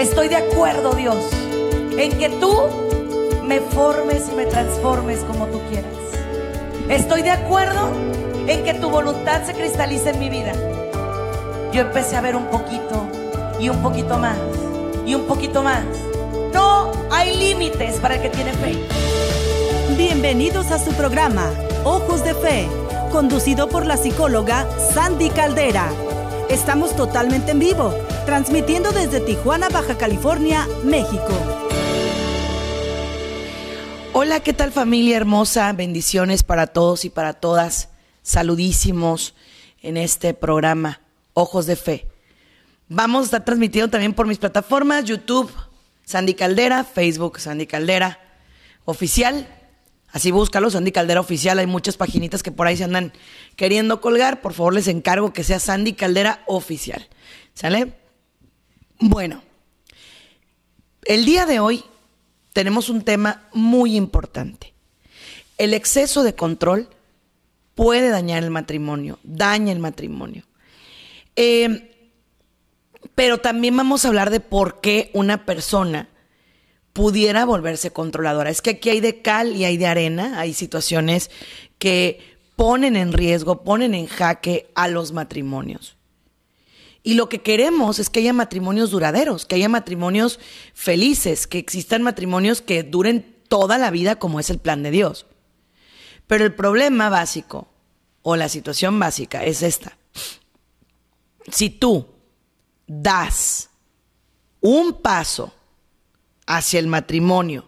Estoy de acuerdo, Dios, en que tú me formes y me transformes como tú quieras. Estoy de acuerdo en que tu voluntad se cristalice en mi vida. Yo empecé a ver un poquito y un poquito más y un poquito más. No hay límites para el que tiene fe. Bienvenidos a su programa, Ojos de Fe, conducido por la psicóloga Sandy Caldera. Estamos totalmente en vivo, transmitiendo desde Tijuana, Baja California, México. Hola, ¿qué tal familia hermosa? Bendiciones para todos y para todas. Saludísimos en este programa, Ojos de Fe. Vamos a estar transmitiendo también por mis plataformas, YouTube, Sandy Caldera, Facebook, Sandy Caldera Oficial. Así búscalo, Sandy Caldera Oficial. Hay muchas paginitas que por ahí se andan queriendo colgar. Por favor, les encargo que sea Sandy Caldera Oficial. ¿Sale? Bueno, el día de hoy tenemos un tema muy importante. El exceso de control puede dañar el matrimonio, daña el matrimonio. Eh, pero también vamos a hablar de por qué una persona pudiera volverse controladora. Es que aquí hay de cal y hay de arena, hay situaciones que ponen en riesgo, ponen en jaque a los matrimonios. Y lo que queremos es que haya matrimonios duraderos, que haya matrimonios felices, que existan matrimonios que duren toda la vida como es el plan de Dios. Pero el problema básico o la situación básica es esta. Si tú das un paso hacia el matrimonio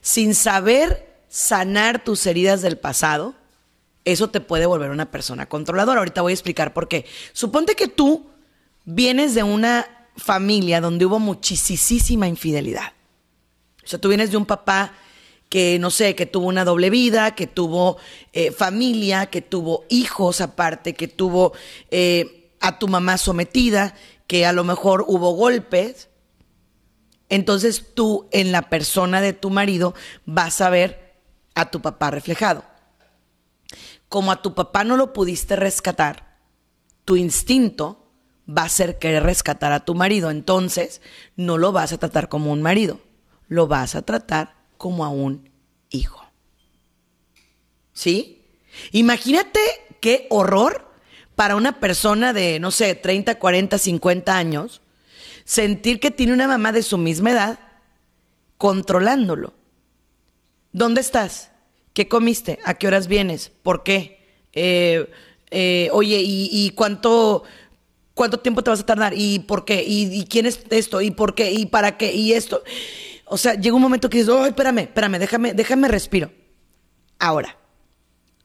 sin saber sanar tus heridas del pasado, eso te puede volver una persona controladora. Ahorita voy a explicar por qué. Suponte que tú vienes de una familia donde hubo muchísima infidelidad. O sea, tú vienes de un papá que, no sé, que tuvo una doble vida, que tuvo eh, familia, que tuvo hijos aparte, que tuvo... Eh, a tu mamá sometida, que a lo mejor hubo golpes. Entonces tú en la persona de tu marido vas a ver a tu papá reflejado. Como a tu papá no lo pudiste rescatar, tu instinto va a ser querer rescatar a tu marido. Entonces no lo vas a tratar como un marido, lo vas a tratar como a un hijo. ¿Sí? Imagínate qué horror para una persona de, no sé, 30, 40, 50 años, sentir que tiene una mamá de su misma edad controlándolo. ¿Dónde estás? ¿Qué comiste? ¿A qué horas vienes? ¿Por qué? Eh, eh, oye, ¿y, cuánto, cuánto tiempo te vas a tardar? ¿Y por qué? ¿Y, quién es esto? ¿Y por qué? ¿Y para qué? ¿Y esto? O sea, llega un momento que dices, oh, espérame, espérame, déjame, déjame respiro. Ahora,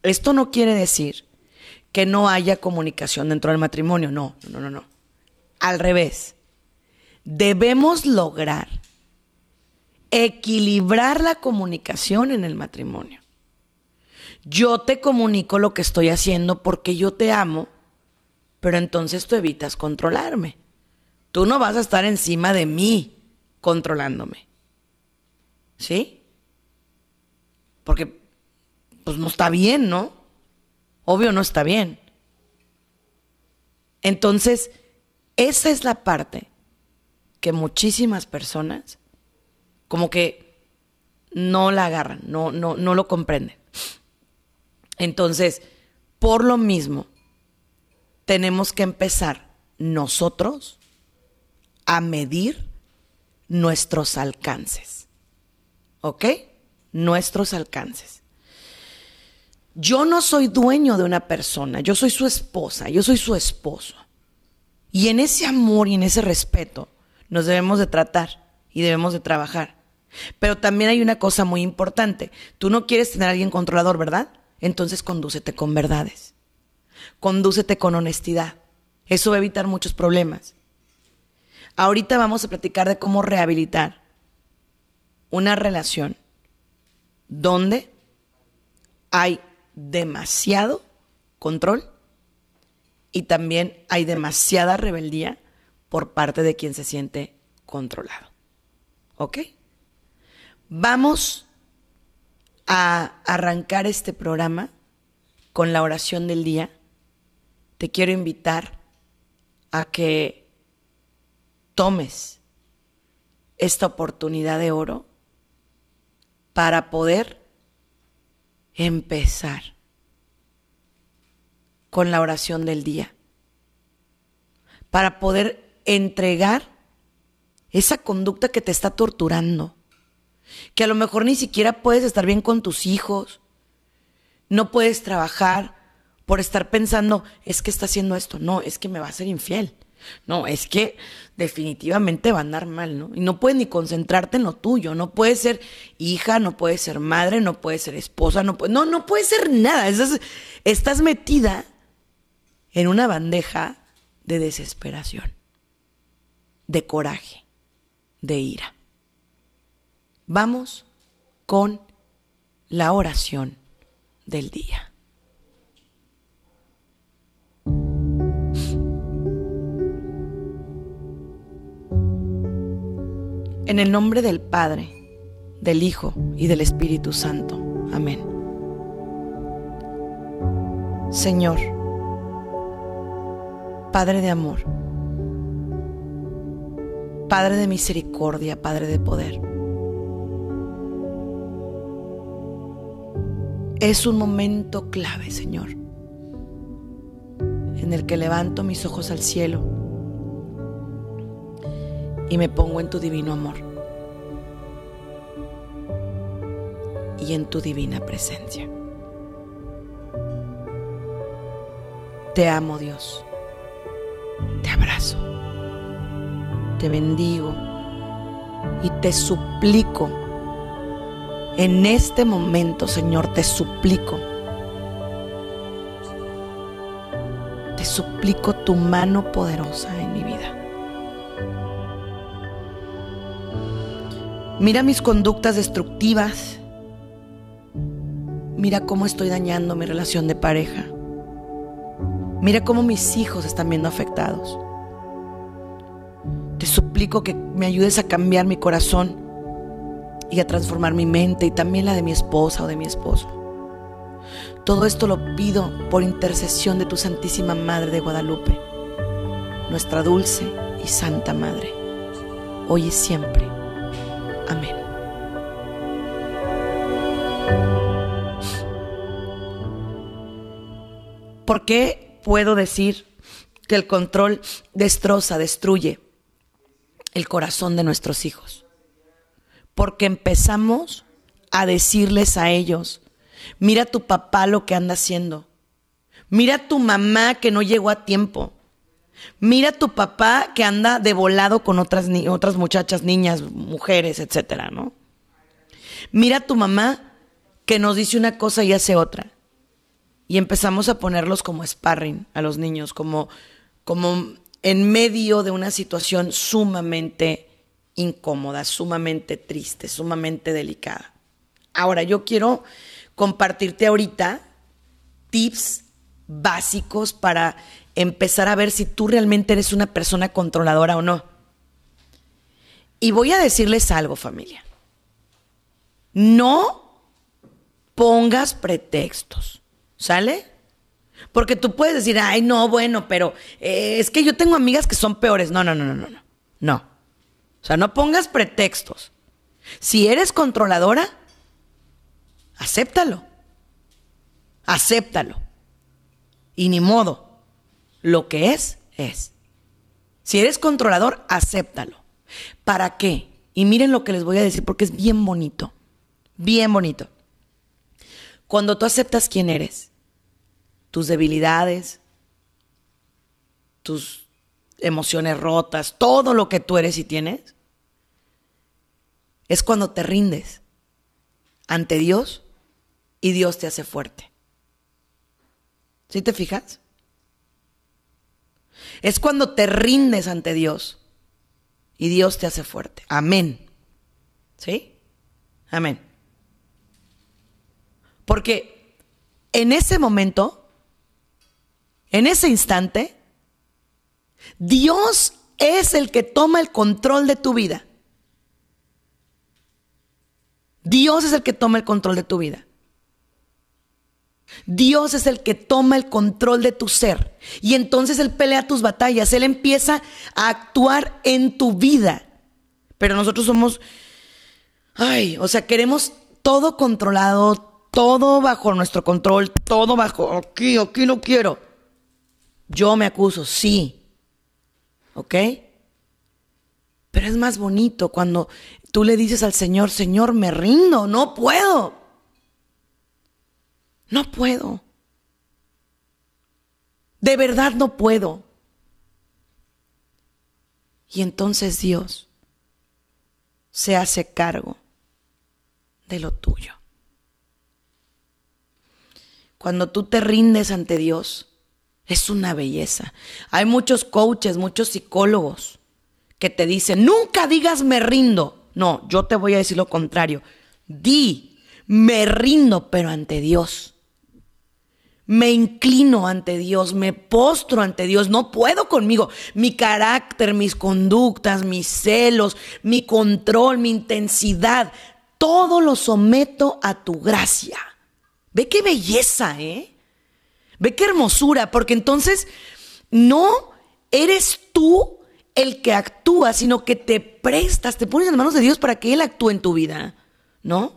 esto no quiere decir que no haya comunicación dentro del matrimonio. No, no, no, no. Al revés. Debemos lograr equilibrar la comunicación en el matrimonio. Yo te comunico lo que estoy haciendo porque yo te amo, pero entonces tú evitas controlarme. Tú no vas a estar encima de mí controlándome. ¿Sí? Porque pues no está bien, ¿no? obvio no está bien. Entonces, esa es la parte que muchísimas personas como que no la agarran, no, no, no lo comprenden. Entonces, por lo mismo, tenemos que empezar nosotros a medir nuestros alcances. ¿Ok? Nuestros alcances. Yo no soy dueño de una persona, yo soy su esposa, yo soy su esposo. Y en ese amor y en ese respeto nos debemos de tratar y debemos de trabajar. Pero también hay una cosa muy importante. Tú no quieres tener a alguien controlador, ¿verdad? Entonces condúcete con verdades. Condúcete con honestidad. Eso va a evitar muchos problemas. Ahorita vamos a platicar de cómo rehabilitar una relación donde hay demasiado control y también hay demasiada rebeldía por parte de quien se siente controlado. ¿Ok? Vamos a arrancar este programa con la oración del día. Te quiero invitar a que tomes esta oportunidad de oro para poder empezar con la oración del día, para poder entregar esa conducta que te está torturando, que a lo mejor ni siquiera puedes estar bien con tus hijos, no puedes trabajar por estar pensando, es que está haciendo esto, no, es que me va a ser infiel. No, es que definitivamente va a andar mal, ¿no? Y no puedes ni concentrarte en lo tuyo, no puedes ser hija, no puedes ser madre, no puedes ser esposa, no, no, no puedes ser nada. estás metida en una bandeja de desesperación, de coraje, de ira. Vamos con la oración del día. En el nombre del Padre, del Hijo y del Espíritu Santo. Amén. Señor, Padre de amor, Padre de misericordia, Padre de poder. Es un momento clave, Señor, en el que levanto mis ojos al cielo y me pongo en tu divino amor y en tu divina presencia. Te amo, Dios. Te abrazo. Te bendigo y te suplico en este momento, Señor, te suplico. Te suplico tu mano poderosa en mi vida. Mira mis conductas destructivas. Mira cómo estoy dañando mi relación de pareja. Mira cómo mis hijos están viendo afectados. Te suplico que me ayudes a cambiar mi corazón y a transformar mi mente y también la de mi esposa o de mi esposo. Todo esto lo pido por intercesión de tu Santísima Madre de Guadalupe, nuestra dulce y santa Madre, hoy y siempre. Amén. ¿Por qué puedo decir que el control destroza, destruye el corazón de nuestros hijos? Porque empezamos a decirles a ellos, mira tu papá lo que anda haciendo, mira tu mamá que no llegó a tiempo, mira tu papá que anda de volado con otras, otras muchachas, niñas, mujeres, etcétera, ¿no? Mira tu mamá que nos dice una cosa y hace otra. Y empezamos a ponerlos como sparring a los niños, como, como en medio de una situación sumamente incómoda, sumamente triste, sumamente delicada. Ahora, yo quiero compartirte ahorita tips básicos para empezar a ver si tú realmente eres una persona controladora o no. Y voy a decirles algo, familia. No pongas pretextos, ¿sale? Porque tú puedes decir, ay, no, bueno, pero eh, es que yo tengo amigas que son peores. No, no, no, no, no, no. O sea, no pongas pretextos. Si eres controladora, acéptalo. Acéptalo. Y ni modo. Lo que es, es. Si eres controlador, acéptalo. ¿Para qué? Y miren lo que les voy a decir porque es bien bonito. Bien bonito. Cuando tú aceptas quién eres, tus debilidades, tus emociones rotas, todo lo que tú eres y tienes, es cuando te rindes ante Dios y Dios te hace fuerte. ¿Sí te fijas? Es cuando te rindes ante Dios y Dios te hace fuerte. Amén. ¿Sí? Amén. Porque en ese momento, en ese instante, Dios es el que toma el control de tu vida. Dios es el que toma el control de tu vida. Dios es el que toma el control de tu ser. Y entonces Él pelea tus batallas. Él empieza a actuar en tu vida Pero nosotros somos, ay, o sea, queremos todo controlado, todo bajo nuestro control, todo bajo, aquí, aquí lo quiero. Yo me acuso, sí. ¿Ok? Pero es más bonito cuando tú le dices al Señor, Señor, me rindo, no puedo. No puedo. De verdad no puedo. Y entonces Dios se hace cargo de lo tuyo. Cuando tú te rindes ante Dios, es una belleza. Hay muchos coaches, muchos psicólogos que te dicen, nunca digas me rindo. No, yo te voy a decir lo contrario. Di, me rindo, pero ante Dios. Me inclino ante Dios, me postro ante Dios, no puedo conmigo. Mi carácter, mis conductas, mis celos, mi control, mi intensidad, todo lo someto a tu gracia. Ve qué belleza, ¿eh? Ve qué hermosura, porque entonces no eres tú el que actúa, sino que te prestas, te pones en manos de Dios para que Él actúe en tu vida, ¿no?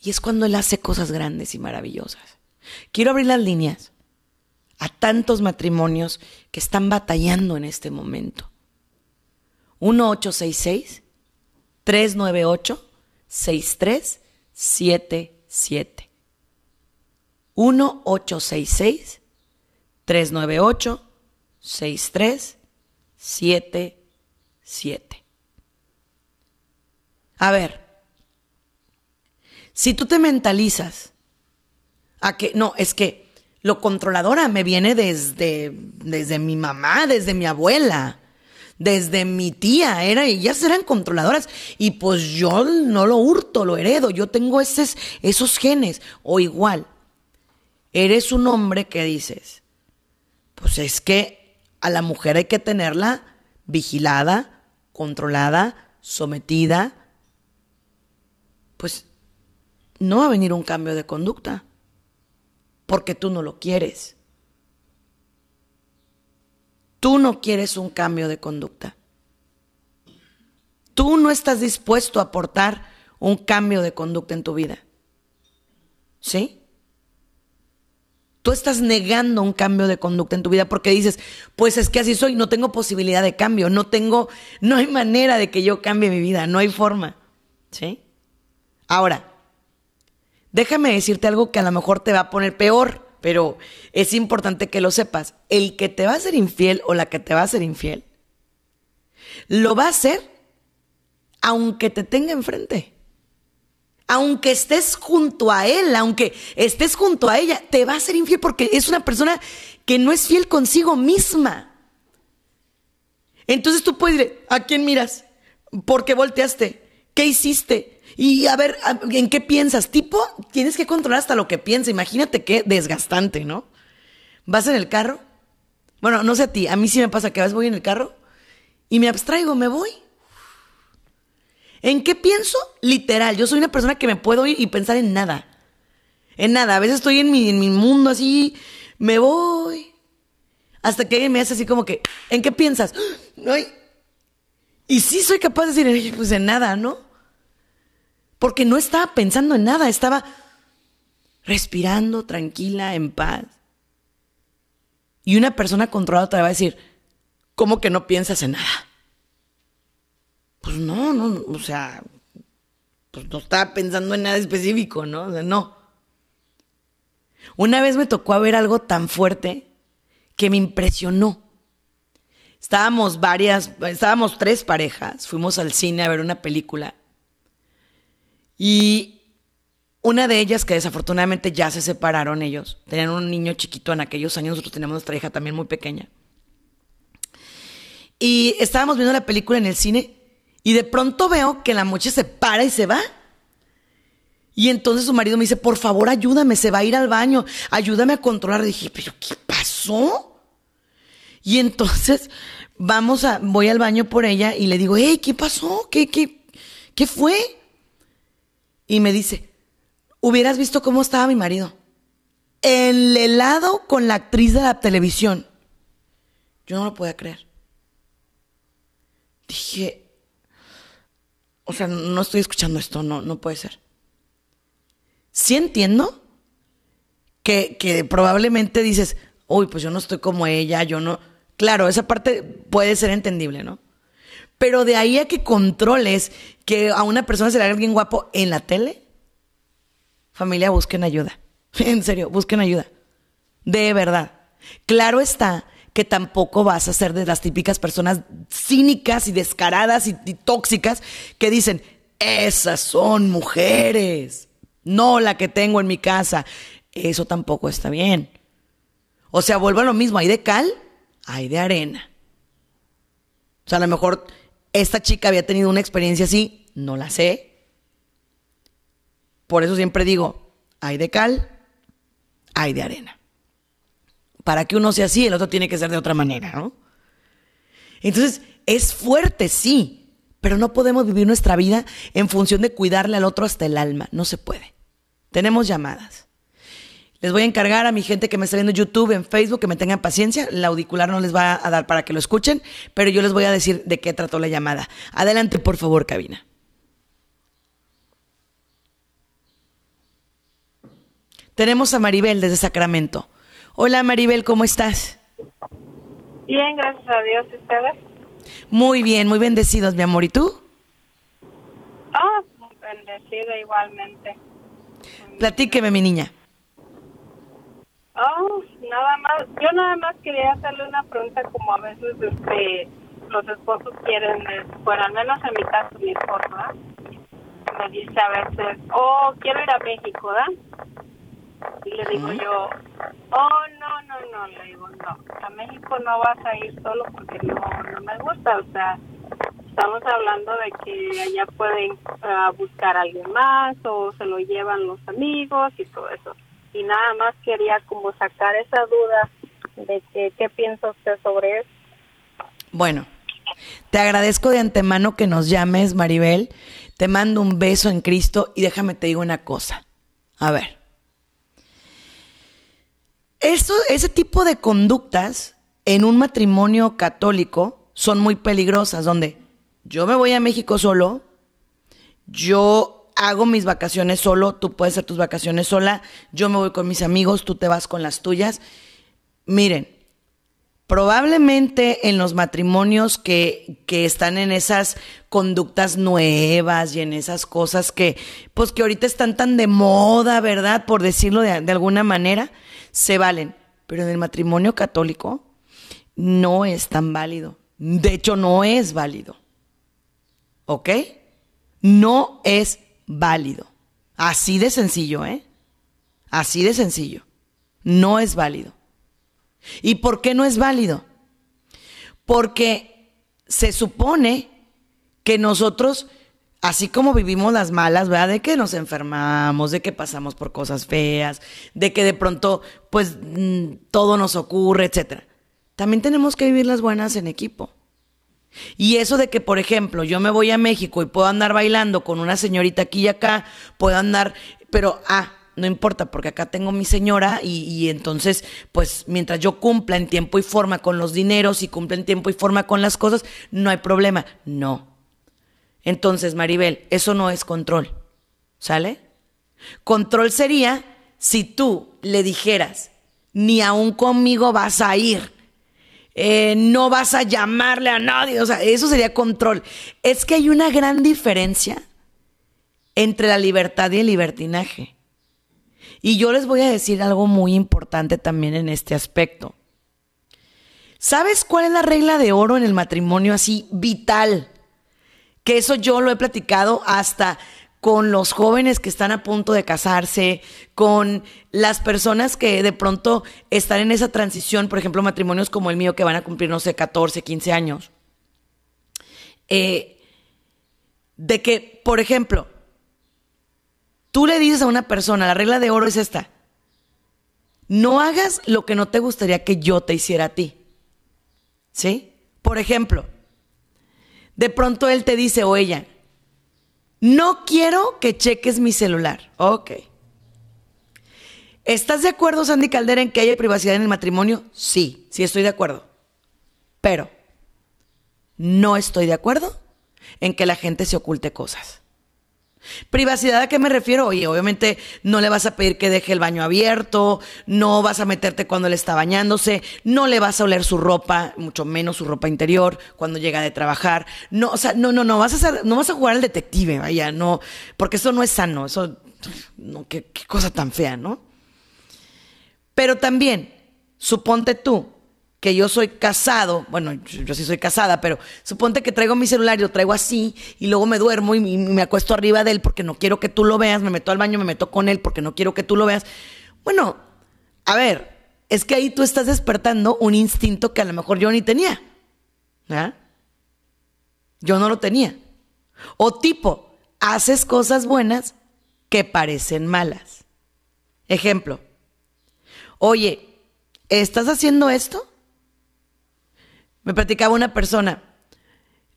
Y es cuando Él hace cosas grandes y maravillosas. Quiero abrir las líneas a tantos matrimonios que están batallando en este momento. 1866 398 6377 1866 398 6377 A ver, si tú te mentalizas a que, no, es que lo controladora me viene desde, desde mi mamá, desde mi abuela, desde mi tía, era, ellas eran controladoras. Y pues yo no lo hurto, lo heredo, yo tengo esos, esos genes. O igual, eres un hombre que dices, pues es que a la mujer hay que tenerla vigilada, controlada, sometida. Pues no va a venir un cambio de conducta porque tú no lo quieres. Tú no quieres un cambio de conducta. Tú no estás dispuesto a aportar un cambio de conducta en tu vida. ¿Sí? Tú estás negando un cambio de conducta en tu vida porque dices, pues es que así soy, no tengo posibilidad de cambio, no tengo, no hay manera de que yo cambie mi vida, no hay forma. ¿Sí? Ahora, Déjame decirte algo que a lo mejor te va a poner peor, pero es importante que lo sepas. El que te va a ser infiel o la que te va a ser infiel, lo va a hacer aunque te tenga enfrente. Aunque estés junto a él, aunque estés junto a ella, te va a ser infiel porque es una persona que no es fiel consigo misma. Entonces tú puedes decir, ¿a quién miras? ¿Por qué volteaste? ¿Qué hiciste? Y a ver, ¿en qué piensas? Tipo, tienes que controlar hasta lo que piensa. Imagínate qué desgastante, ¿no? Vas en el carro. Bueno, no sé a ti, a mí sí me pasa que a voy en el carro y me abstraigo, me voy. ¿En qué pienso? Literal, yo soy una persona que me puedo ir y pensar en nada. En nada, a veces estoy en mi, en mi mundo así, me voy. Hasta que alguien me hace así como que, ¿en qué piensas? Y sí soy capaz de decir, pues en nada, ¿no? porque no estaba pensando en nada, estaba respirando tranquila, en paz. Y una persona controlada te va a decir, ¿cómo que no piensas en nada? Pues no, no, o sea, pues no estaba pensando en nada específico, ¿no? O sea, no. Una vez me tocó ver algo tan fuerte que me impresionó. Estábamos varias, estábamos tres parejas, fuimos al cine a ver una película y una de ellas, que desafortunadamente ya se separaron ellos, tenían un niño chiquito en aquellos años, nosotros teníamos nuestra hija también muy pequeña. Y estábamos viendo la película en el cine y de pronto veo que la muchacha se para y se va. Y entonces su marido me dice, por favor ayúdame, se va a ir al baño, ayúdame a controlar. Dije, pero ¿qué pasó? Y entonces vamos a, voy al baño por ella y le digo, hey, ¿qué pasó? ¿Qué, qué, qué fue? y me dice, hubieras visto cómo estaba mi marido. helado con la actriz de la televisión. Yo no lo podía creer. Dije, o sea, no estoy escuchando esto, no, no puede ser. Sí entiendo que, que probablemente dices, uy, pues yo no estoy como ella, yo no. Claro, esa parte puede ser entendible, ¿no? Pero de ahí a que controles que a una persona se le haga alguien guapo en la tele, familia, busquen ayuda. En serio, busquen ayuda. De verdad. Claro está que tampoco vas a ser de las típicas personas cínicas y descaradas y, tóxicas que dicen, esas son mujeres, no la que tengo en mi casa. Eso tampoco está bien. O sea, vuelvo a lo mismo, hay de cal, hay de arena. O sea, a lo mejor esta chica había tenido una experiencia así, no la sé. Por eso siempre digo, hay de cal, hay de arena para que uno sea así, el otro tiene que ser de otra manera, ¿no? Entonces, es fuerte, sí, pero no podemos vivir nuestra vida en función de cuidarle al otro hasta el alma. No se puede. Tenemos llamadas. Les voy a encargar a mi gente que me está viendo en YouTube, en Facebook, que me tengan paciencia. El auricular no les va a dar para que lo escuchen, pero yo les voy a decir de qué trató la llamada. Adelante, por favor, cabina. Tenemos a Maribel desde Sacramento. Hola Maribel, ¿cómo estás? Bien, gracias a Dios. ¿Ustedes? Muy bien, muy bendecidos, mi amor. ¿Y tú? Ah, bendecida igualmente. Platíqueme, mi niña. Oh, nada más, yo nada más quería hacerle una pregunta como a veces este, los esposos quieren, bueno, al menos en mi caso mi esposo, me dice a veces, oh, quiero ir a México, ¿verdad? Y le digo yo, oh, no, no, no, le digo, no, a México no vas a ir solo porque no, no me gusta, o sea, estamos hablando de que allá pueden uh, buscar a alguien más o se lo llevan los amigos y todo eso. Y nada más quería como sacar esa duda de que, qué piensa usted sobre eso. Bueno, te agradezco de antemano que nos llames, Maribel. Te mando un beso en Cristo y déjame te digo una cosa. A ver, eso, ese tipo de conductas en un matrimonio católico son muy peligrosas, donde yo me voy a México solo, yo hago mis vacaciones solo, tú puedes hacer tus vacaciones sola, yo me voy con mis amigos, tú te vas con las tuyas. Miren, probablemente en los matrimonios que, que, están en esas conductas nuevas y en esas cosas que, pues que ahorita están tan de moda, ¿verdad? Por decirlo de, de alguna manera, se valen, pero en el matrimonio católico no es tan válido. De hecho, no es válido. ¿Ok? No es válido. Así de sencillo, ¿eh? Así de sencillo. No es válido. ¿Y por qué no es válido? Porque se supone que nosotros así como vivimos las malas, ¿verdad? De que nos enfermamos, de que pasamos por cosas feas, de que de pronto, pues, mm, todo nos ocurre, etcétera. También tenemos que vivir las buenas en equipo. Y eso de que, por ejemplo, yo me voy a México y puedo andar bailando con una señorita aquí y acá, puedo andar, pero, ah, no importa, porque acá tengo mi señora y, y, entonces, pues mientras yo cumpla en tiempo y forma con los dineros y cumpla en tiempo y forma con las cosas, no hay problema. No, entonces, Maribel, eso no es control. ¿Sale? Control sería si tú le dijeras, ni aún conmigo vas a ir, eh, no vas a llamarle a nadie, o sea, eso sería control. Es que hay una gran diferencia entre la libertad y el libertinaje. Y yo les voy a decir algo muy importante también en este aspecto. ¿Sabes cuál es la regla de oro en el matrimonio así vital? Que eso yo lo he platicado hasta con los jóvenes que están a punto de casarse, con las personas que de pronto están en esa transición, por ejemplo, matrimonios como el mío que van a cumplir, no sé, 14, 15 años. Eh, de que, por ejemplo, tú le dices a una persona, la regla de oro es esta, no hagas lo que no te gustaría que yo te hiciera a ti. ¿Sí? Por ejemplo, de pronto él te dice o ella, no quiero que cheques mi celular. Ok. ¿Estás de acuerdo, Sandy Caldera, en que haya privacidad en el matrimonio? Sí, sí estoy de acuerdo. Pero, no estoy de acuerdo en que la gente se oculte cosas. Privacidad a qué me refiero? Oye, obviamente no le vas a pedir que deje el baño abierto, no vas a meterte cuando él está bañándose, no le vas a oler su ropa, mucho menos su ropa interior cuando llega de trabajar. No, o sea, no, no, no vas a hacer, no vas a jugar al detective, vaya, no, porque eso no es sano, eso, no, qué, qué cosa tan fea, ¿no? Pero también, suponte tú, que yo soy casado, bueno, yo, sí soy casada, pero suponte que traigo mi celular y lo traigo así y luego me duermo y, me acuesto arriba de él porque no quiero que tú lo veas, me meto al baño, me meto con él porque no quiero que tú lo veas. Bueno, a ver, es que ahí tú estás despertando un instinto que a lo mejor yo ni tenía. Yo no lo tenía. O tipo, haces cosas buenas que parecen malas. Ejemplo, oye, ¿estás haciendo esto? Me platicaba una persona,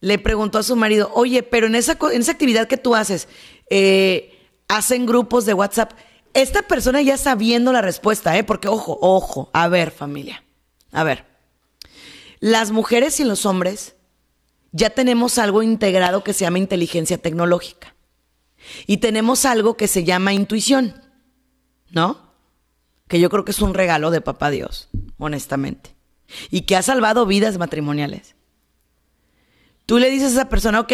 le preguntó a su marido, oye, pero en esa, en esa actividad que tú haces, eh, hacen grupos de WhatsApp. Esta persona ya sabiendo la respuesta, ¿eh? Porque, ojo, ojo, a ver, familia, a ver. Las mujeres y los hombres ya tenemos algo integrado que se llama inteligencia tecnológica. Y tenemos algo que se llama intuición, ¿no? Que yo creo que es un regalo de papá Dios, honestamente y que ha salvado vidas matrimoniales. Tú le dices a esa persona, ok,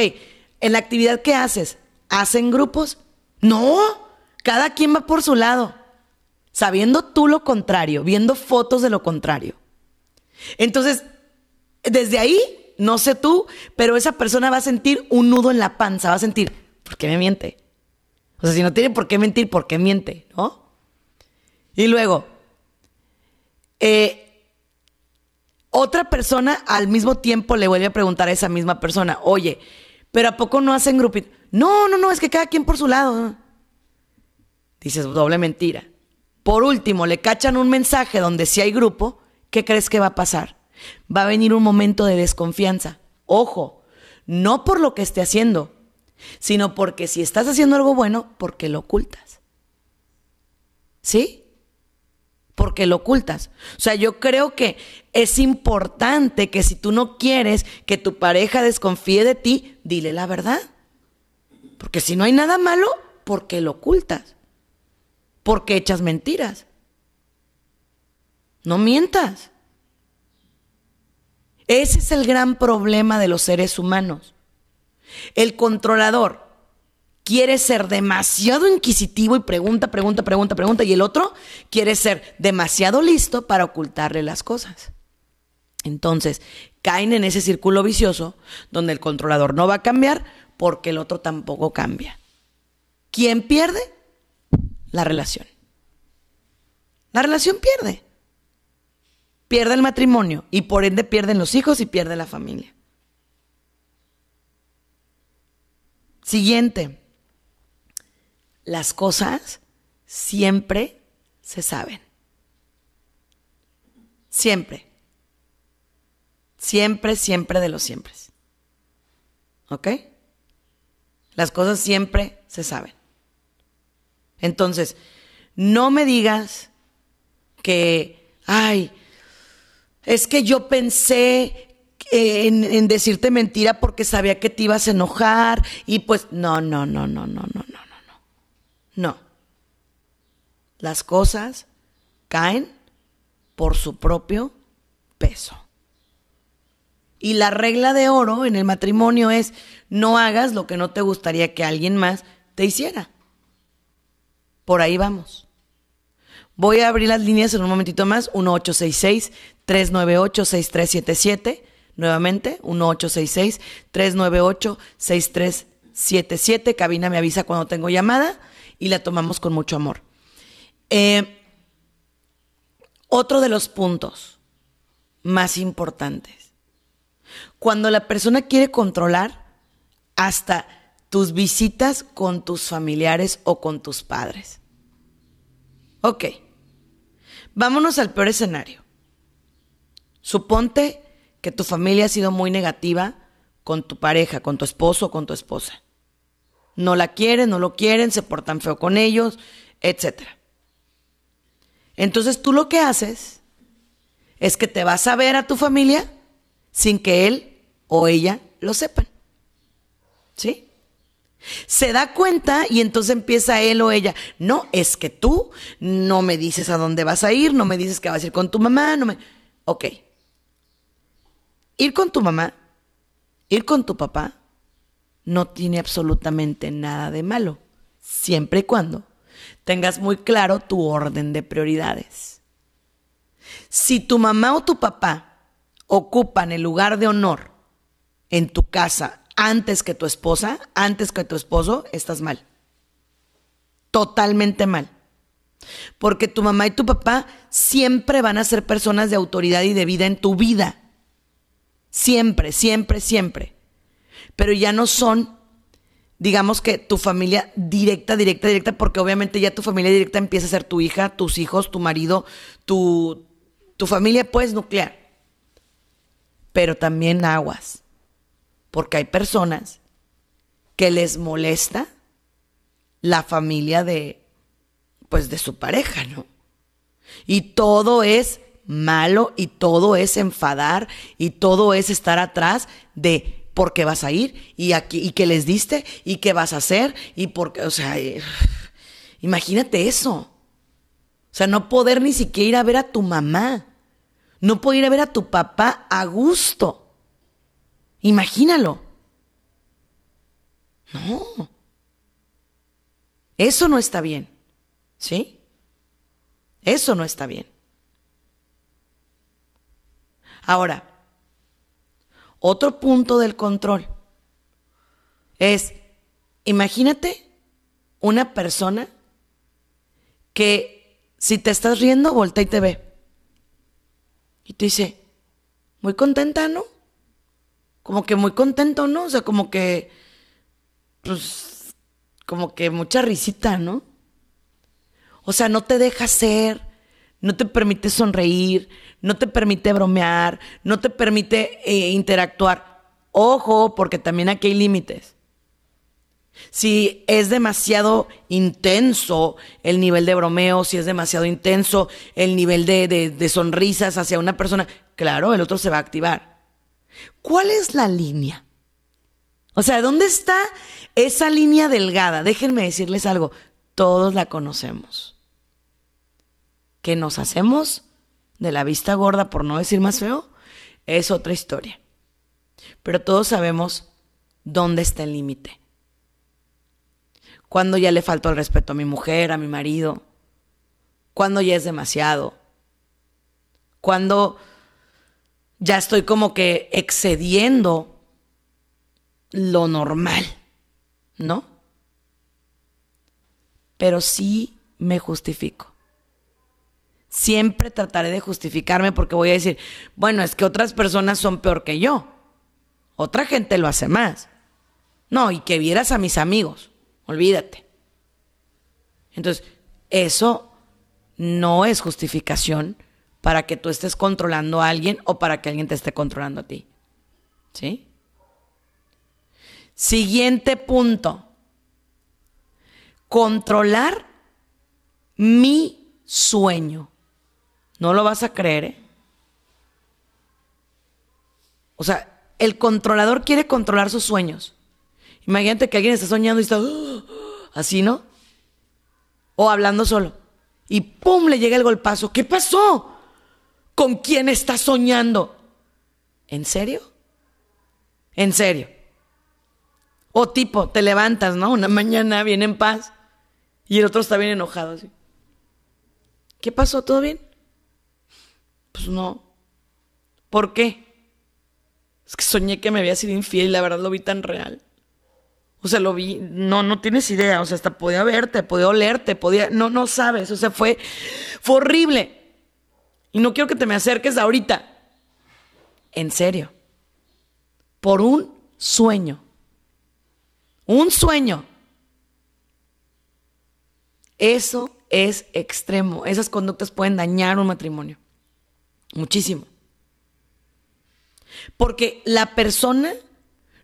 en la actividad que haces, ¿hacen grupos? No, cada quien va por su lado, sabiendo tú lo contrario, viendo fotos de lo contrario. Entonces, desde ahí, no sé tú, pero esa persona va a sentir un nudo en la panza, va a sentir, ¿por qué me miente? O sea, si no tiene por qué mentir, ¿por qué miente? ¿No? Y luego, eh, otra persona al mismo tiempo le vuelve a preguntar a esa misma persona, oye, pero ¿a poco no hacen grupito? No, no, no, es que cada quien por su lado. Dices, doble mentira. Por último, le cachan un mensaje donde si hay grupo, ¿qué crees que va a pasar? Va a venir un momento de desconfianza. Ojo, no por lo que esté haciendo, sino porque si estás haciendo algo bueno, porque lo ocultas. ¿Sí? Porque lo ocultas. O sea, yo creo que es importante que si tú no quieres que tu pareja desconfíe de ti, dile la verdad. Porque si no hay nada malo, ¿por qué lo ocultas? Porque echas mentiras. No mientas. Ese es el gran problema de los seres humanos. El controlador quiere ser demasiado inquisitivo y pregunta, pregunta, pregunta, pregunta, y el otro quiere ser demasiado listo para ocultarle las cosas. Entonces, caen en ese círculo vicioso donde el controlador no va a cambiar porque el otro tampoco cambia. ¿Quién pierde? La relación. La relación pierde. Pierde el matrimonio y por ende pierden los hijos y pierde la familia. Siguiente las cosas siempre se saben. Siempre. Siempre, siempre de los siempre. ¿Ok? Las cosas siempre se saben. Entonces, no me digas que, ay, es que yo pensé en, en, decirte mentira porque sabía que te ibas a enojar y pues, no, no, no, no, no, no, no. No. Las cosas caen por su propio peso. Y la regla de oro en el matrimonio es no hagas lo que no te gustaría que alguien más te hiciera. Por ahí vamos. Voy a abrir las líneas en un momentito más. 1866-398-6377. Nuevamente, 1866-398-6377. Cabina me avisa cuando tengo llamada y la tomamos con mucho amor. Eh, otro de los puntos más importantes. Cuando la persona quiere controlar hasta tus visitas con tus familiares o con tus padres. Ok, vámonos al peor escenario. Suponte que tu familia ha sido muy negativa con tu pareja, con tu esposo o con tu esposa. No la quieren, no lo quieren, se portan feo con ellos, etc. Entonces tú lo que haces es que te vas a ver a tu familia sin que él o ella lo sepan. ¿Sí? Se da cuenta y entonces empieza él o ella, no, es que tú no me dices a dónde vas a ir, no me dices que vas a ir con tu mamá, no me... Ok. Ir con tu mamá, ir con tu papá, no tiene absolutamente nada de malo, siempre y cuando tengas muy claro tu orden de prioridades. Si tu mamá o tu papá ocupan el lugar de honor en tu casa antes que tu esposa, antes que tu esposo, estás mal. Totalmente mal. Porque tu mamá y tu papá siempre van a ser personas de autoridad y de vida en tu vida. Siempre, siempre, siempre. Pero ya no son, digamos que tu familia directa, directa, directa, porque obviamente ya tu familia directa empieza a ser tu hija, tus hijos, tu marido, tu, tu familia pues nuclear. Pero también aguas porque hay personas que les molesta la familia de, pues, de su pareja, ¿no? Y todo es malo y todo es enfadar y todo es estar atrás de por qué vas a ir y aquí y qué les diste y qué vas a hacer y por qué, o sea, imagínate eso. O sea, no poder ni siquiera ir a ver a tu mamá. No poder ir a ver a tu papá a gusto. Imagínalo. No. Eso no está bien. ¿Sí? Eso no está bien. Ahora, otro punto del control es, imagínate una persona que si te estás riendo, voltea y te ve. Y te dice, muy contenta, ¿no? como que muy contento, ¿no? O sea, como que, pues, como que mucha risita, ¿no? O sea, no te deja ser, no te permite sonreír, no te permite bromear, no te permite eh, interactuar. Ojo, porque también aquí hay límites. Si es demasiado intenso el nivel de bromeo, si es demasiado intenso el nivel de, de sonrisas hacia una persona, claro, el otro se va a activar. ¿Cuál es la línea? O sea, ¿dónde está esa línea delgada? Déjenme decirles algo, todos la conocemos. Que nos hacemos de la vista gorda, por no decir más feo, es otra historia. Pero todos sabemos dónde está el límite. Cuando ya le faltó el respeto a mi mujer, a mi marido. Cuando ya es demasiado. Cuando ya estoy como que excediendo lo normal, ¿no? Pero sí me justifico. Siempre trataré de justificarme porque voy a decir, bueno, es que otras personas son peor que yo. Otra gente lo hace más. No, y que vieras a mis amigos, olvídate. Entonces, eso no es justificación para que tú estés controlando a alguien o para que alguien te esté controlando a ti. ¿Sí? Siguiente punto. Controlar mi sueño. No lo vas a creer, ¿eh? O sea, el controlador quiere controlar sus sueños. Imagínate que alguien está soñando y está así, ¿no? O hablando solo. Y ¡pum! le llega el golpazo. ¿Qué pasó? con quién estás soñando. ¿En serio? ¿En serio? O tipo, te levantas, ¿no? Una mañana bien en paz y el otro está bien enojado. Así. ¿Qué pasó? ¿Todo bien? Pues no. ¿Por qué? Es que soñé que me había sido infiel y la verdad lo vi tan real. O sea, lo vi, no, no tienes idea, o sea, hasta podía verte, podía olerte, podía, no, no sabes, o sea, fue, fue horrible. Y no quiero que te me acerques ahorita. En serio. Por un sueño. Un sueño. Eso es extremo. Esas conductas pueden dañar un matrimonio. Muchísimo. Porque la persona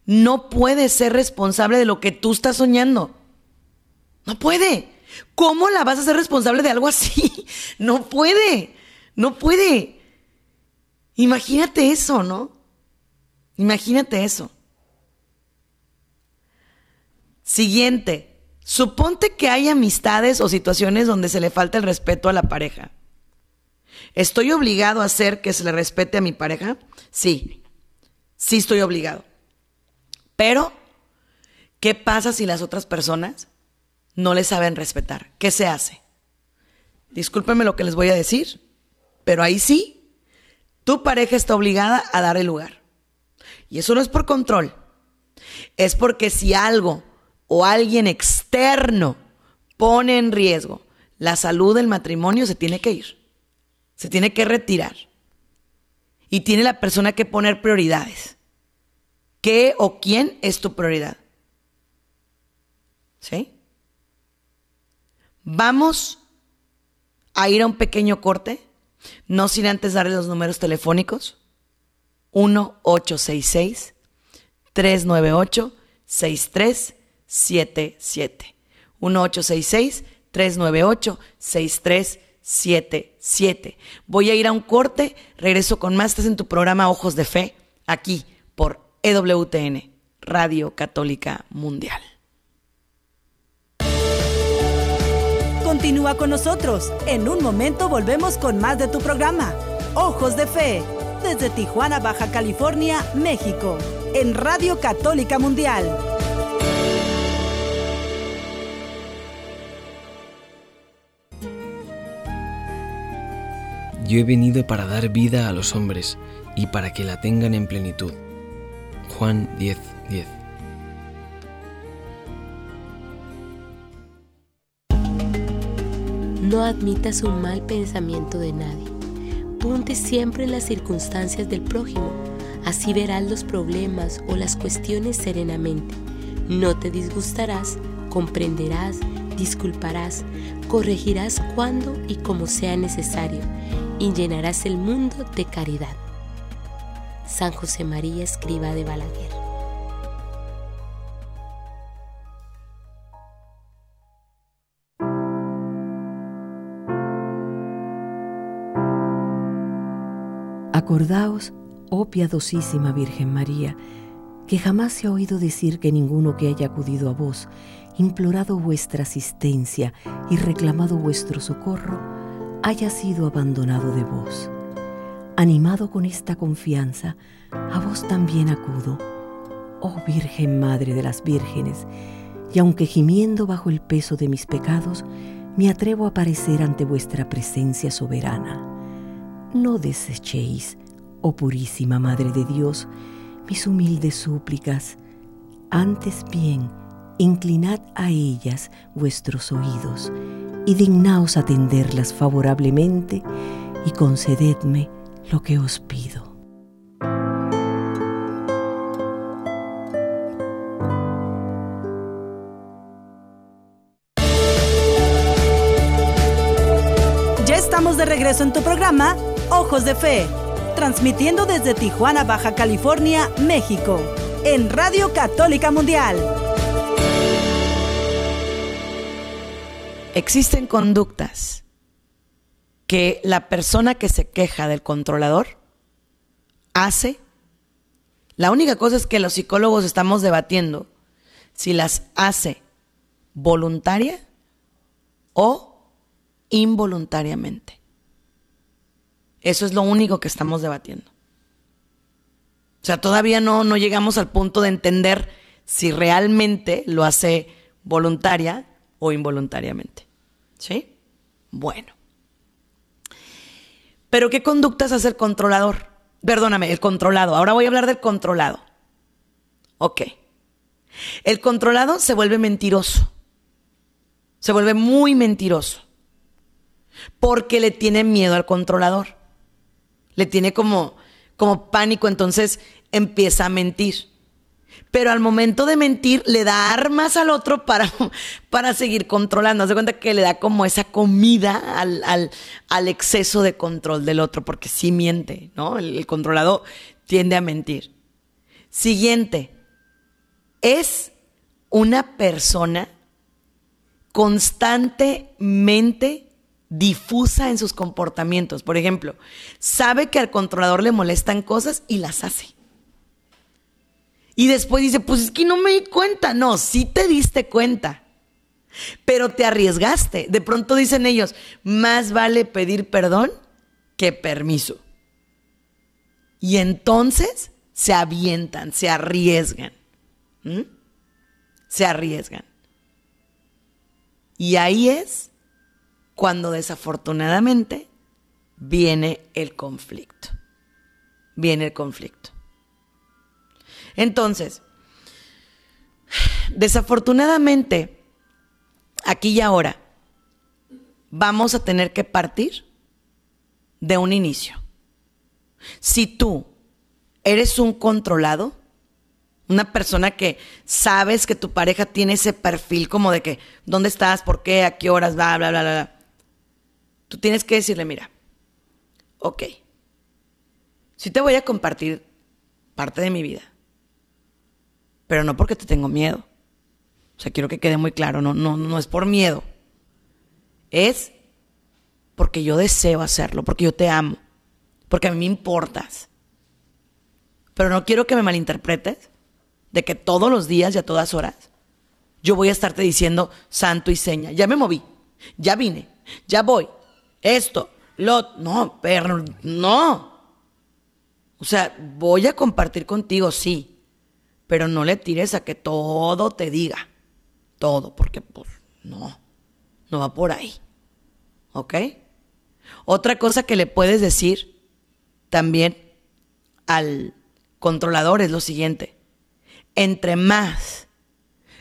no puede ser responsable de lo que tú estás soñando. No puede. ¿Cómo la vas a ser responsable de algo así? No puede. No puede. Imagínate eso, ¿no? Imagínate eso. Siguiente, suponte que hay amistades o situaciones donde se le falta el respeto a la pareja. ¿Estoy obligado a hacer que se le respete a mi pareja? Sí, sí estoy obligado. Pero, ¿qué pasa si las otras personas no le saben respetar? ¿Qué se hace? Discúlpenme lo que les voy a decir, pero ahí sí, tu pareja está obligada a dar el lugar. Y eso no es por control, es porque si algo o alguien externo pone en riesgo la salud del matrimonio, se tiene que ir, se tiene que retirar. Y tiene la persona que poner prioridades. ¿Qué o quién es tu prioridad? ¿Sí? Vamos a ir a un pequeño corte, no sin antes darle los números telefónicos. 1-866-398-6377. 1-866-398-6377. Voy a ir a un corte, regreso con más. Estás en tu programa Ojos de Fe, aquí por EWTN, Radio Católica Mundial. Continúa con nosotros. En un momento volvemos con más de tu programa, Ojos de Fe, desde Tijuana, Baja California, México, en Radio Católica Mundial. Yo he venido para dar vida a los hombres y para que la tengan en plenitud. Juan 10:10 10. No admitas un mal pensamiento de nadie. Ponte siempre en las circunstancias del prójimo. Así verás los problemas o las cuestiones serenamente. No te disgustarás, comprenderás, disculparás, corregirás cuando y como sea necesario y llenarás el mundo de caridad. San José María Escriba de Balaguer. Acordaos, oh piadosísima Virgen María, que jamás se ha oído decir que ninguno que haya acudido a vos, implorado vuestra asistencia y reclamado vuestro socorro, haya sido abandonado de vos. Animado con esta confianza, a vos también acudo, oh Virgen Madre de las Vírgenes, y aunque gimiendo bajo el peso de mis pecados, me atrevo a aparecer ante vuestra presencia soberana. No desechéis, oh purísima Madre de Dios, mis humildes súplicas, antes bien, inclinad a ellas vuestros oídos y dignaos atenderlas favorablemente y concededme lo que os pido. Ya estamos de regreso en tu programa Ojos de Fe, transmitiendo desde Tijuana, Baja California, México, en Radio Católica Mundial. Existen conductas que la persona que se queja del controlador hace. La única cosa es que los psicólogos estamos debatiendo si las hace voluntaria o involuntariamente. Eso es lo único que estamos debatiendo. O sea, todavía no, no llegamos al punto de entender si realmente lo hace voluntaria o involuntariamente. ¿Sí? Bueno. Pero ¿qué conductas hace el controlador? Perdóname, el controlado. Ahora voy a hablar del controlado. Ok. El controlado se vuelve mentiroso. Se vuelve muy mentiroso. Porque le tiene miedo al controlador le tiene como, como pánico, entonces empieza a mentir. Pero al momento de mentir le da armas al otro para, para seguir controlando. Haz de cuenta que le da como esa comida al, al, exceso de control del otro, porque sí miente, ¿no? El, el controlado tiende a mentir. Siguiente, es una persona constantemente difusa en sus comportamientos. Por ejemplo, sabe que al controlador le molestan cosas y las hace. Y después dice, pues es que no me di cuenta. No, sí te diste cuenta. Pero te arriesgaste. De pronto dicen ellos, más vale pedir perdón que permiso. Y entonces se avientan, se arriesgan. ¿Mm? Se arriesgan. Y ahí es cuando desafortunadamente viene el conflicto. Viene el conflicto. Entonces, desafortunadamente, aquí y ahora, vamos a tener que partir de un inicio. Si tú eres un controlado, una persona que sabes que tu pareja tiene ese perfil como de que, ¿dónde estás? ¿Por qué? ¿A qué horas? Bla, bla, bla, bla. Tú tienes que decirle, mira, ok, sí te voy a compartir parte de mi vida, pero no porque te tengo miedo. O sea, quiero que quede muy claro, no, no, no es por miedo. Es porque yo deseo hacerlo, porque yo te amo, porque a mí me importas. Pero no quiero que me malinterpretes de que todos los días y a todas horas yo voy a estarte diciendo santo y seña. Ya me moví, ya vine, ya voy. Esto, lo. No, pero no. O sea, voy a compartir contigo, sí. Pero no le tires a que todo te diga. Todo, porque pues no. No va por ahí. ¿Ok? Otra cosa que le puedes decir también al controlador es lo siguiente. Entre más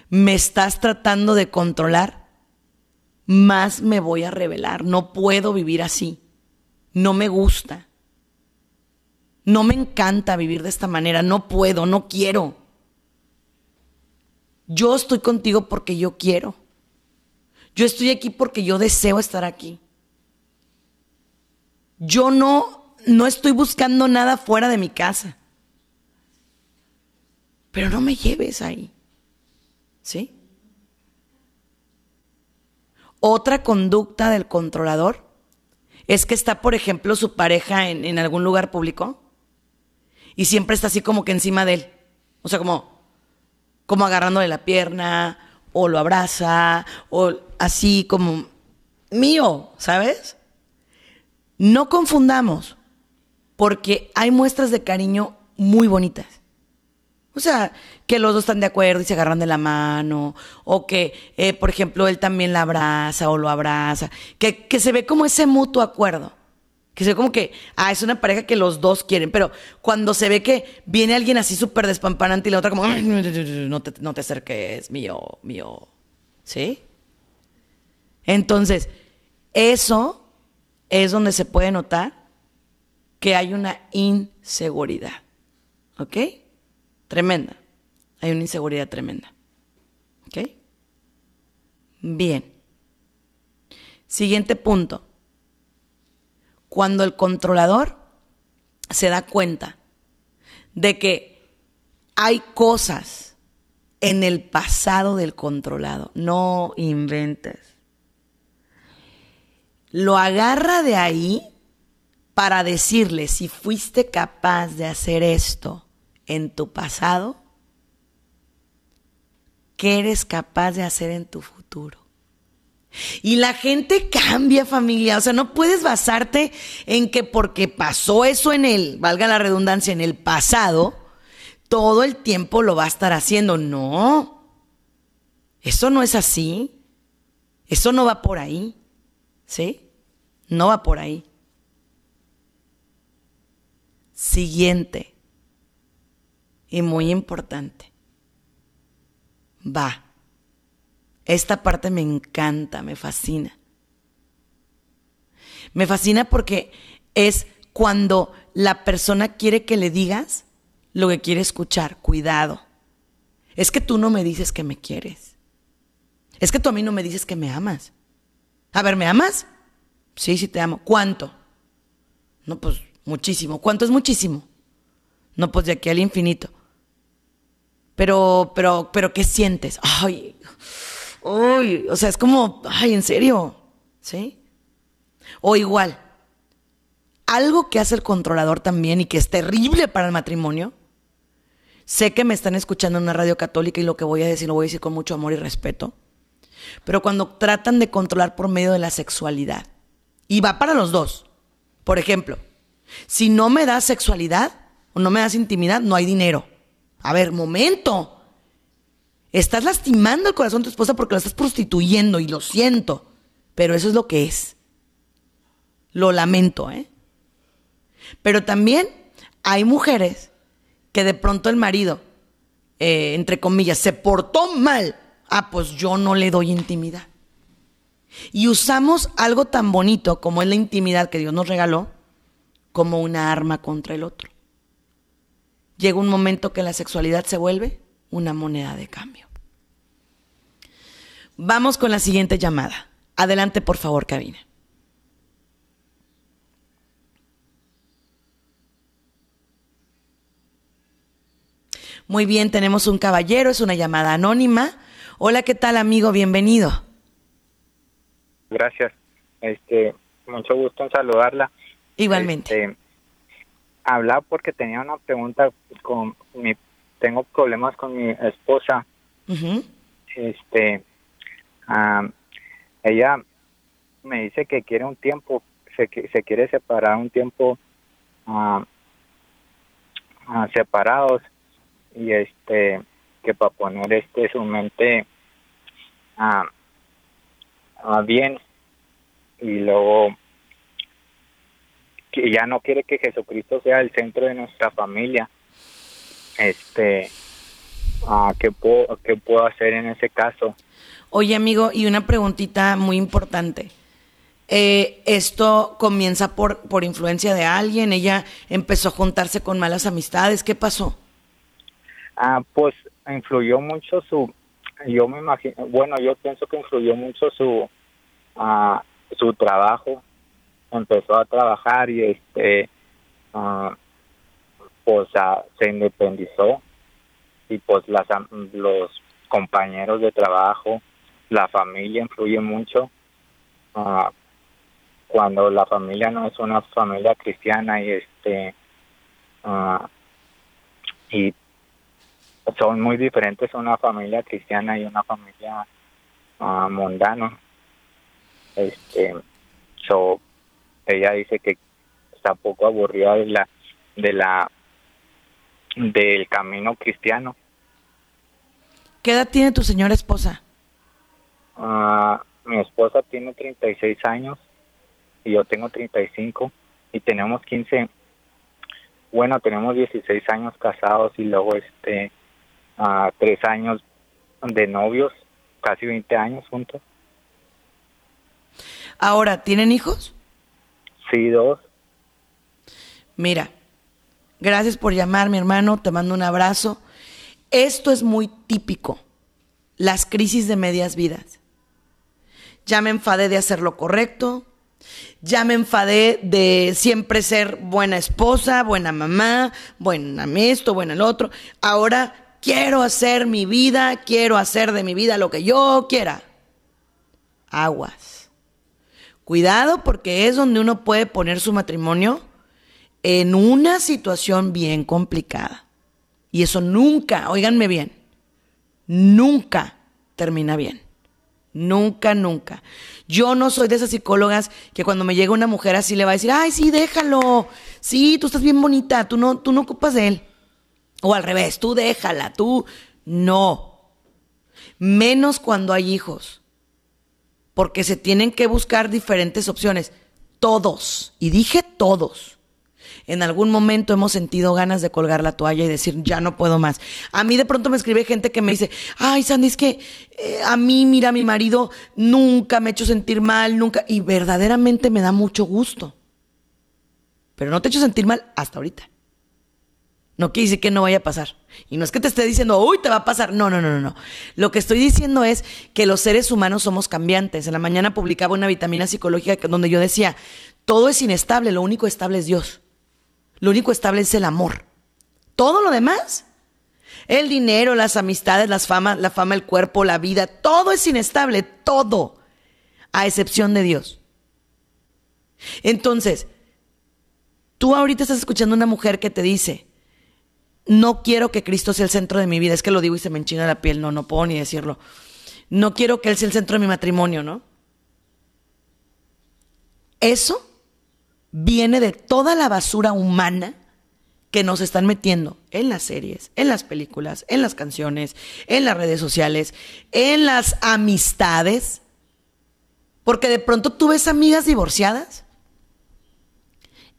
me estás tratando de controlar, más me voy a revelar. No puedo vivir así. No me gusta. No me encanta vivir de esta manera. No puedo, no quiero. Yo estoy contigo porque yo quiero. Yo estoy aquí porque yo deseo estar aquí. Yo no, no estoy buscando nada fuera de mi casa. Pero no me lleves ahí. ¿Sí? Otra conducta del controlador es que está, por ejemplo, su pareja en, en, algún lugar público y siempre está así como que encima de él. O sea, como, como agarrándole la pierna, o lo abraza, o así como mío, ¿sabes? No confundamos, porque hay muestras de cariño muy bonitas. O sea, que los dos están de acuerdo y se agarran de la mano, o que, eh, por ejemplo, él también la abraza o lo abraza, que, que se ve como ese mutuo acuerdo, que se ve como que, ah, es una pareja que los dos quieren, pero cuando se ve que viene alguien así súper despampanante y la otra como, no te, no te acerques, mío, mío, ¿sí? Entonces, eso es donde se puede notar que hay una inseguridad. ¿Ok? Tremenda. Hay una inseguridad tremenda. ¿Ok? Bien. Siguiente punto. Cuando el controlador se da cuenta de que hay cosas en el pasado del controlado, no inventes lo agarra de ahí para decirle si fuiste capaz de hacer esto en tu pasado, ¿qué eres capaz de hacer en tu futuro? Y la gente cambia familia, o sea, no puedes basarte en que porque pasó eso en el, valga la redundancia, en el pasado, todo el tiempo lo va a estar haciendo. No, eso no es así, eso no va por ahí, ¿sí? No va por ahí. Siguiente. Y muy importante. Va. Esta parte me encanta, me fascina. Me fascina porque es cuando la persona quiere que le digas lo que quiere escuchar. Cuidado. Es que tú no me dices que me quieres. Es que tú a mí no me dices que me amas. A ver, ¿me amas? Sí, sí te amo. ¿Cuánto? No, pues muchísimo. ¿Cuánto es muchísimo? No, pues de aquí al infinito. Pero, pero, pero, ¿qué sientes? Ay, uy, o sea, es como, ay, en serio, ¿sí? O igual, algo que hace el controlador también y que es terrible para el matrimonio, Sé que me están escuchando en una radio católica y lo que voy a decir lo voy a decir con mucho amor y respeto. Pero cuando tratan de controlar por medio de la sexualidad, y va para los dos. Por ejemplo, si no me das sexualidad o no me das intimidad, no hay dinero. A ver, momento. Estás lastimando el corazón de tu esposa porque la estás prostituyendo y lo siento. Pero eso es lo que es. Lo lamento, ¿eh? Pero también hay mujeres que de pronto el marido, eh, entre comillas, se portó mal. Ah, pues yo no le doy intimidad. Y usamos algo tan bonito como es la intimidad que Dios nos regaló como una arma contra el otro. Llega un momento que la sexualidad se vuelve una moneda de cambio. Vamos con la siguiente llamada. Adelante, por favor, cabina. Muy bien, tenemos un caballero, es una llamada anónima. Hola, ¿qué tal, amigo? Bienvenido. Gracias. Este, mucho gusto en saludarla. Igualmente. Este, hablaba porque tenía una pregunta con mi tengo problemas con mi esposa. Este, ella me dice que quiere un tiempo, se, se quiere separar un tiempo separados y este que para poner este su mente bien y luego que ya no quiere que Jesucristo sea el centro de nuestra familia. Este, uh, ¿qué, puedo, ¿qué puedo hacer en ese caso? Oye, amigo, y una preguntita muy importante. Eh, ¿Esto comienza por, por influencia de alguien? ¿Ella empezó a juntarse con malas amistades? ¿Qué pasó? Ah, pues influyó mucho su, yo me imagino, bueno, yo pienso que influyó mucho su, uh, su trabajo, empezó a trabajar y este uh, pues uh, se independizó y pues las los compañeros de trabajo la familia influye mucho. Uh, cuando la familia no es una familia cristiana y este y son muy diferentes una familia cristiana y una familia mundana este so, ella dice que está poco aburrida de la de la del camino cristiano ¿Qué edad tiene tu señora esposa? Uh, mi esposa tiene 36 años y yo tengo 35 y tenemos 15 bueno tenemos 16 años casados y luego este uh, tres años de novios casi 20 años juntos Ahora, ¿tienen hijos? Sí, dos. Mira, gracias por llamar, mi hermano, te mando un abrazo. Esto es muy típico, las crisis de medias vidas. Ya me enfadé de hacer lo correcto, ya me enfadé de siempre ser buena esposa, buena mamá, buena esto, buena el otro. Ahora quiero hacer mi vida, quiero hacer de mi vida lo que yo quiera. Aguas. Cuidado porque es donde uno puede poner su matrimonio en una situación bien complicada. Y eso nunca, oíganme bien, nunca termina bien. Nunca, nunca. Yo no soy de esas psicólogas que cuando me llega una mujer así le va a decir, ay, sí, déjalo. Sí, tú estás bien bonita, tú no, tú no ocupas de él. O al revés, tú déjala, tú no. Menos cuando hay hijos porque se tienen que buscar diferentes opciones. Todos, y dije todos. En algún momento hemos sentido ganas de colgar la toalla y decir, ya no puedo más. A mí de pronto me escribe gente que me dice, ay, Sandy, es que eh, a mí, mira, mi marido nunca me ha hecho sentir mal, nunca. Y verdaderamente me da mucho gusto. Pero no te he hecho sentir mal hasta ahorita. No quiere decir que no vaya a pasar. Y no es que te esté diciendo, uy, te va a pasar. No, no, no, no, no. Lo que estoy diciendo es que los seres humanos somos cambiantes. En la mañana publicaba una vitamina psicológica donde yo decía, todo es inestable, lo único estable es Dios. Lo único estable es el amor. Todo lo demás, el dinero, las amistades, las fama, la fama, el cuerpo, la vida, todo es inestable, todo, a excepción de Dios. Entonces, tú ahorita estás escuchando a una mujer que te dice, no quiero que Cristo sea el centro de mi vida. Es que lo digo y se me enchina la piel, no, no puedo ni decirlo. No quiero que Él sea el centro de mi matrimonio, ¿no? Eso viene de toda la basura humana que nos están metiendo en las series, en las películas, en las canciones, en las redes sociales, en las amistades. Porque de pronto tú ves amigas divorciadas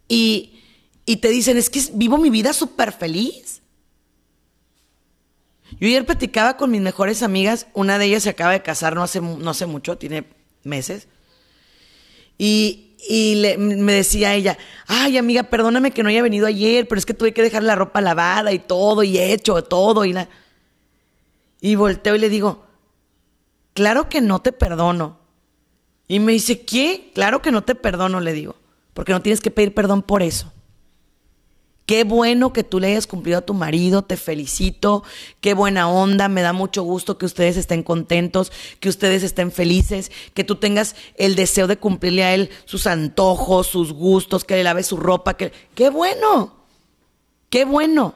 y, y te dicen, es que vivo mi vida súper feliz. Yo ayer platicaba con mis mejores amigas, una de ellas se acaba de casar no hace, no hace mucho, tiene meses. Y, me decía ella, ay amiga, perdóname que no haya venido ayer, pero es que tuve que dejar la ropa lavada y todo, y hecho todo. Y, la... y volteo y le digo, claro que no te perdono. Y me dice, ¿qué? Claro que no te perdono, le digo, porque no tienes que pedir perdón por eso. Qué bueno que tú le hayas cumplido a tu marido, te felicito, qué buena onda, me da mucho gusto que ustedes estén contentos, que ustedes estén felices, que tú tengas el deseo de cumplirle a él sus antojos, sus gustos, que le lave su ropa, que qué bueno. Qué bueno.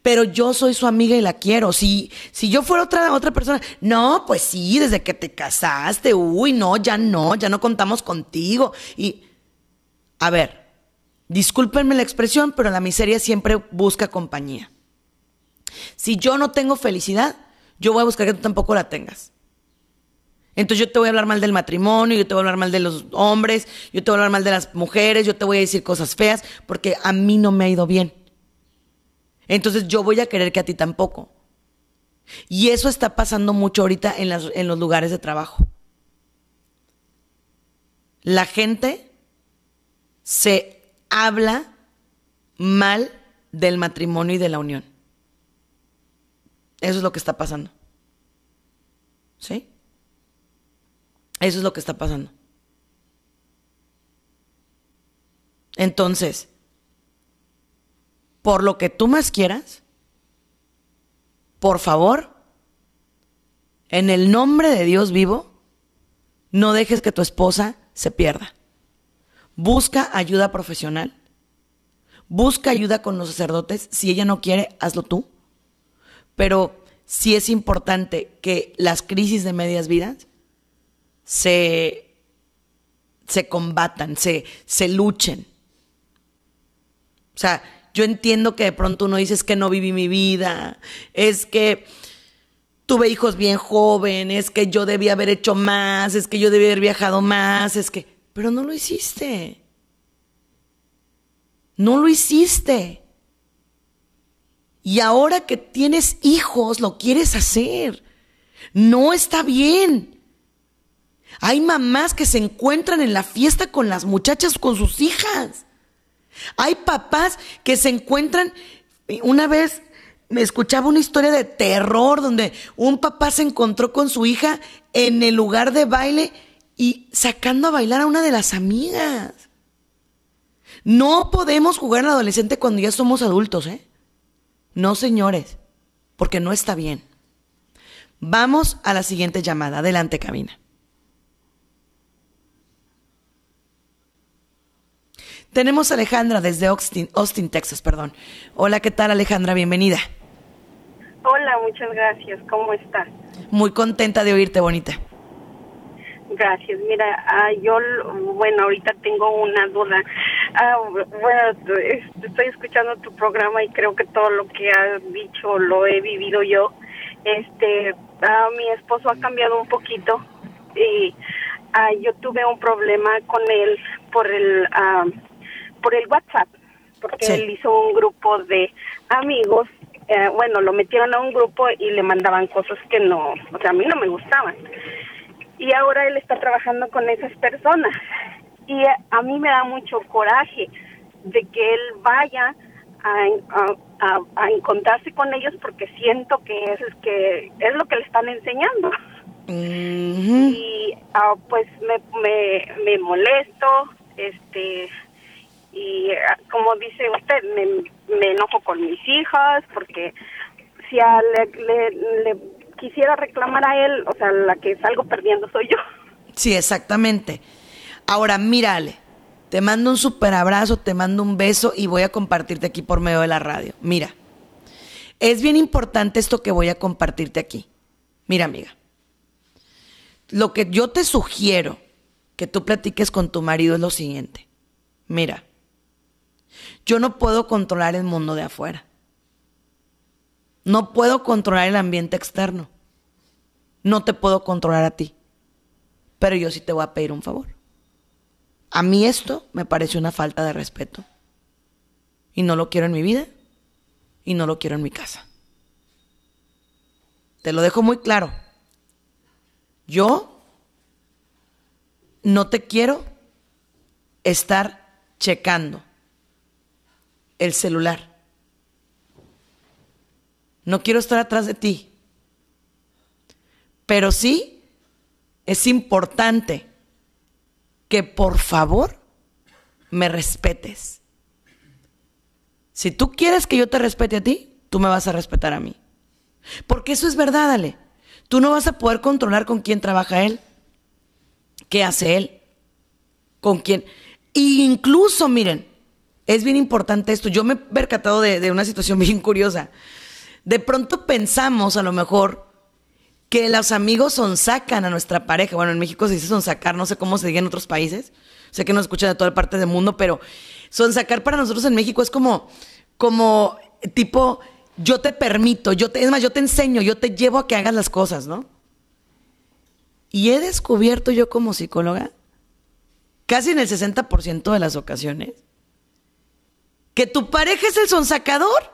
Pero yo soy su amiga y la quiero. Si, si yo fuera otra, otra persona, no, pues sí, desde que te casaste, uy, no, ya no, ya no contamos contigo. Y, a ver, Discúlpenme la expresión, pero la miseria siempre busca compañía. Si yo no tengo felicidad, yo voy a buscar que tú tampoco la tengas. Entonces yo te voy a hablar mal del matrimonio, yo te voy a hablar mal de los hombres, yo te voy a hablar mal de las mujeres, yo te voy a decir cosas feas, porque a mí no me ha ido bien. Entonces yo voy a querer que a ti tampoco. Y eso está pasando mucho ahorita en, en los lugares de trabajo. La gente se habla mal del matrimonio y de la unión. Eso es lo que está pasando. ¿Sí? Eso es lo que está pasando. Entonces, por lo que tú más quieras, por favor, en el nombre de Dios vivo, no dejes que tu esposa se pierda. Busca ayuda profesional. Busca ayuda con los sacerdotes. Si ella no quiere, hazlo tú. Pero sí es importante que las crisis de medias vidas se, se combatan, se, se luchen. O sea, yo entiendo que de pronto uno dice es que no viví mi vida, es que tuve hijos bien jóvenes, es que yo debía haber hecho más, es que yo debía haber viajado más, es que pero no lo hiciste. No lo hiciste. Y ahora que tienes hijos, lo quieres hacer. No está bien. Hay mamás que se encuentran en la fiesta con las muchachas, con sus hijas. Hay papás que se encuentran, una vez me escuchaba una historia de terror donde un papá se encontró con su hija en el lugar de baile y sacando a bailar a una de las amigas. No podemos jugar al adolescente cuando ya somos adultos, ¿eh? No, señores, porque no está bien. Vamos a la siguiente llamada. Adelante, cabina. Tenemos a Alejandra desde Austin, Austin, Texas, perdón. Hola, ¿qué tal Alejandra? Bienvenida. Hola, muchas gracias. ¿Cómo estás? Muy contenta de oírte, bonita. Gracias. Mira, ah, yo, bueno, ahorita tengo una duda. Ah, bueno, estoy escuchando tu programa y creo que todo lo que has dicho lo he vivido yo. Este, ah, mi esposo ha cambiado un poquito y yo tuve un problema con él por el, por el WhatsApp, porque él hizo un grupo de amigos eh, bueno, lo metieron a un grupo y le mandaban cosas que no, o sea, a mí no me gustaban y ahora él está trabajando con esas personas. Y a mí me da mucho coraje de que él vaya a, a, encontrarse con ellos porque siento que es, que es lo que le están enseñando. Y ah, pues me, me, me molesto, este, y ah, como dice usted, me, me enojo con mis hijas porque si a le, le quisiera reclamar a él, o sea, la que salgo perdiendo soy yo. Sí, exactamente. Ahora, mírale, te mando un super abrazo, te mando un beso y voy a compartirte aquí por medio de la radio. Mira, es bien importante esto que voy a compartirte aquí. Mira, amiga, lo que yo te sugiero que tú platiques con tu marido es lo siguiente. Mira, yo no puedo controlar el mundo de afuera. No puedo controlar el ambiente externo. No te puedo controlar a ti. Pero yo sí te voy a pedir un favor. A mí esto me parece una falta de respeto. Y no lo quiero en mi vida y no lo quiero en mi casa. Te lo dejo muy claro. Yo no te quiero estar checando el celular. No quiero estar atrás de ti. Pero sí es importante que por favor me respetes. Si tú quieres que yo te respete a ti, tú me vas a respetar a mí. Porque eso es verdad, Ale. Tú no vas a poder controlar con quién trabaja él, qué hace él, con quién. incluso, miren, es bien importante esto. Yo me he percatado de, de una situación bien curiosa. De pronto pensamos, a lo mejor, que los amigos sonsacan a nuestra pareja. Bueno, en México se dice sonsacar, no sé cómo se diga en otros países. Sé que nos escuchan de toda parte del mundo, pero sonsacar para nosotros en México es como, como tipo, yo te permito, yo te, es más, yo te enseño, yo te llevo a que hagas las cosas, ¿no? Y he descubierto yo como psicóloga, casi en el 60% de las ocasiones, que tu pareja es el sonsacador.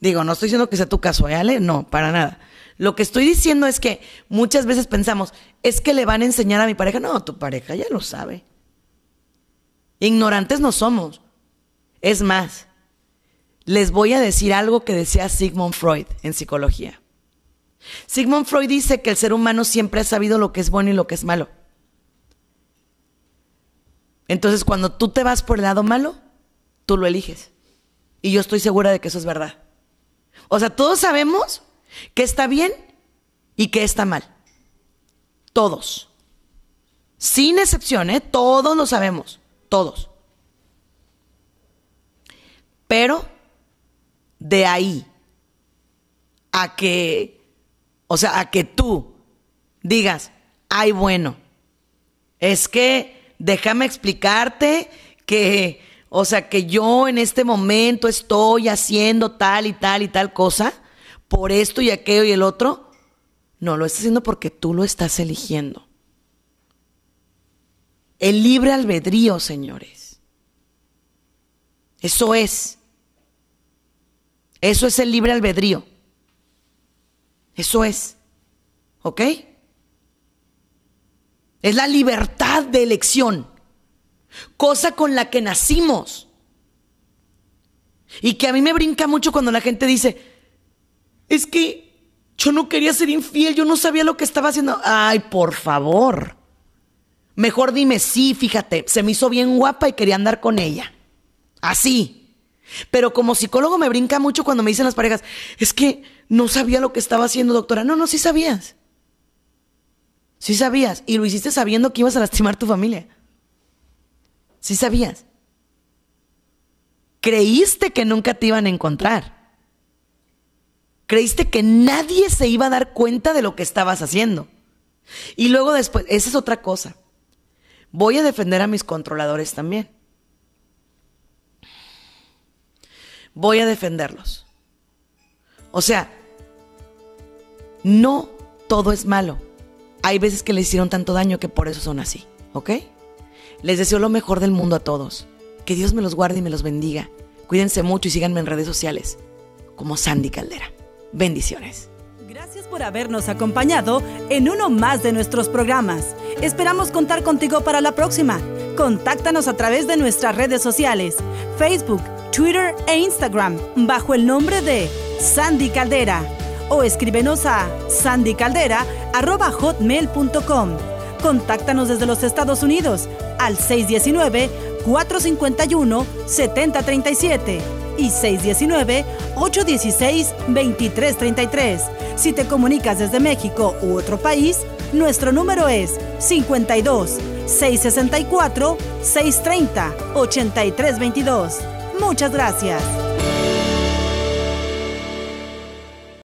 Digo, no estoy diciendo que sea tu caso, ¿eh, Ale? No, para nada. Lo que estoy diciendo es que muchas veces pensamos, es que le van a enseñar a mi pareja. No, tu pareja ya lo sabe. Ignorantes no somos. Es más, les voy a decir algo que decía Sigmund Freud en psicología. Sigmund Freud dice que el ser humano siempre ha sabido lo que es bueno y lo que es malo. Entonces, cuando tú te vas por el lado malo, tú lo eliges. Y yo estoy segura de que eso es verdad. O sea, todos sabemos que está bien y que está mal. Todos. Sin excepción, ¿eh? Todos lo sabemos. Todos. Pero de ahí a que, o sea, a que tú digas, ay, bueno, es que déjame explicarte que, o sea, que yo en este momento estoy haciendo tal y tal y tal cosa por esto y aquello y el otro. No, lo estás haciendo porque tú lo estás eligiendo. El libre albedrío, señores. Eso es. Eso es el libre albedrío. Eso es. ¿Ok? Es la libertad de elección. Cosa con la que nacimos. Y que a mí me brinca mucho cuando la gente dice, es que yo no quería ser infiel, yo no sabía lo que estaba haciendo. Ay, por favor. Mejor dime sí, fíjate, se me hizo bien guapa y quería andar con ella. Así. Pero como psicólogo me brinca mucho cuando me dicen las parejas, es que no sabía lo que estaba haciendo, doctora. No, no, sí sabías. Sí sabías. Y lo hiciste sabiendo que ibas a lastimar tu familia. Sí sabías. Creíste que nunca te iban a encontrar. Creíste que nadie se iba a dar cuenta de lo que estabas haciendo. Y luego después, esa es otra cosa. Voy a defender a mis controladores también. Voy a defenderlos. O sea, no todo es malo. Hay veces que les hicieron tanto daño que por eso son así, ¿ok? Les deseo lo mejor del mundo a todos. Que Dios me los guarde y me los bendiga. Cuídense mucho y síganme en redes sociales como Sandy Caldera. Bendiciones. Gracias por habernos acompañado en uno más de nuestros programas. Esperamos contar contigo para la próxima. Contáctanos a través de nuestras redes sociales, Facebook, Twitter e Instagram, bajo el nombre de Sandy Caldera. O escríbenos a sandycaldera.hotmail.com. Contáctanos desde los Estados Unidos al 619-451-7037 y 619-816-2333. Si te comunicas desde México u otro país, nuestro número es 52 664 630 8322. Muchas gracias.